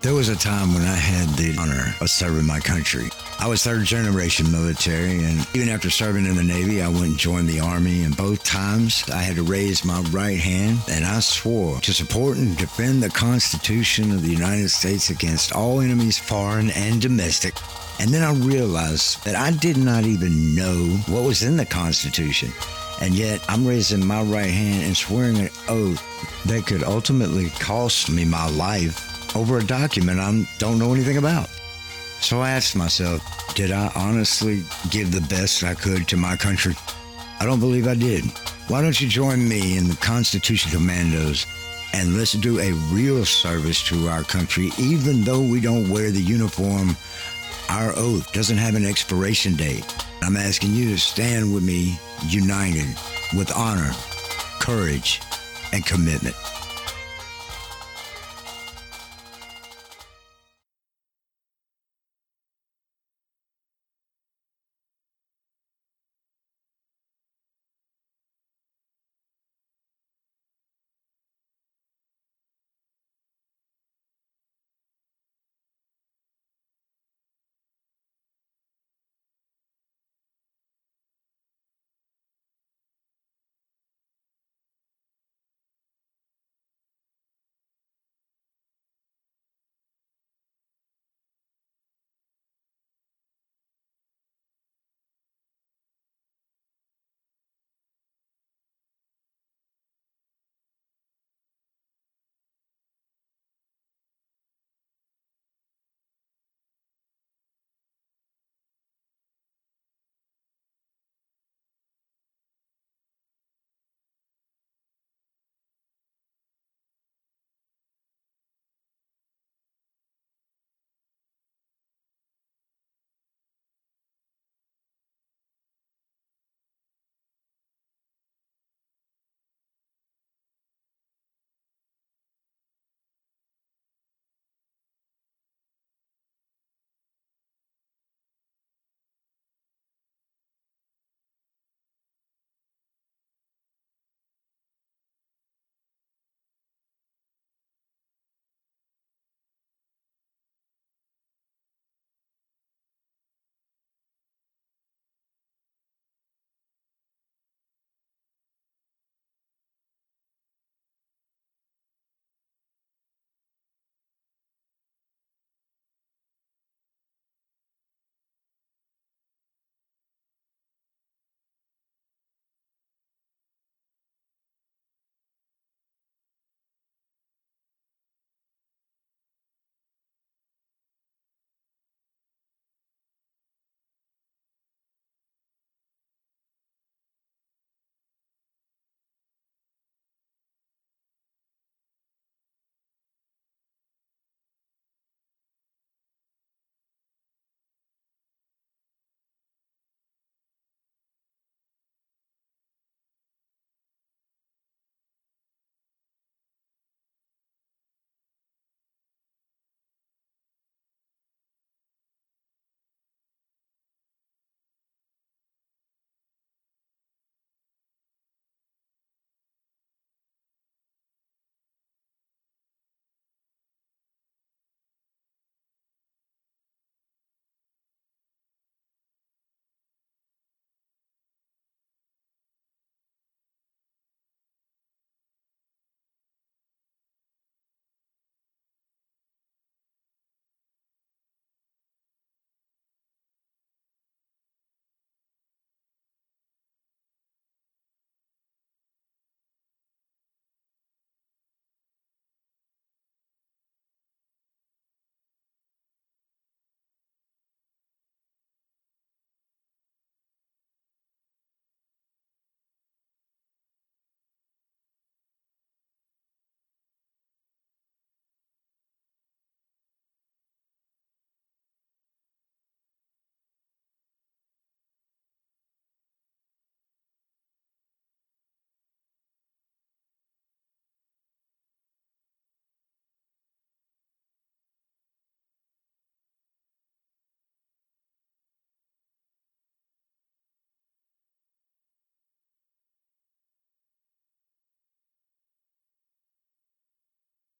There was a time when I had the honor of serving my country. I was third generation military, and even after serving in the Navy, I went and joined the Army. And both times I had to raise my right hand, and I swore to support and defend the Constitution of the United States against all enemies, foreign and domestic. And then I realized that I did not even know what was in the Constitution. And yet I'm raising my right hand and swearing an oath that could ultimately cost me my life over a document I don't know anything about. So I asked myself, did I honestly give the best I could to my country? I don't believe I did. Why don't you join me in the Constitution Commandos and let's do a real service to our country, even though we don't wear the uniform? Our oath doesn't have an expiration date. I'm asking you to stand with me, united with honor, courage, and commitment.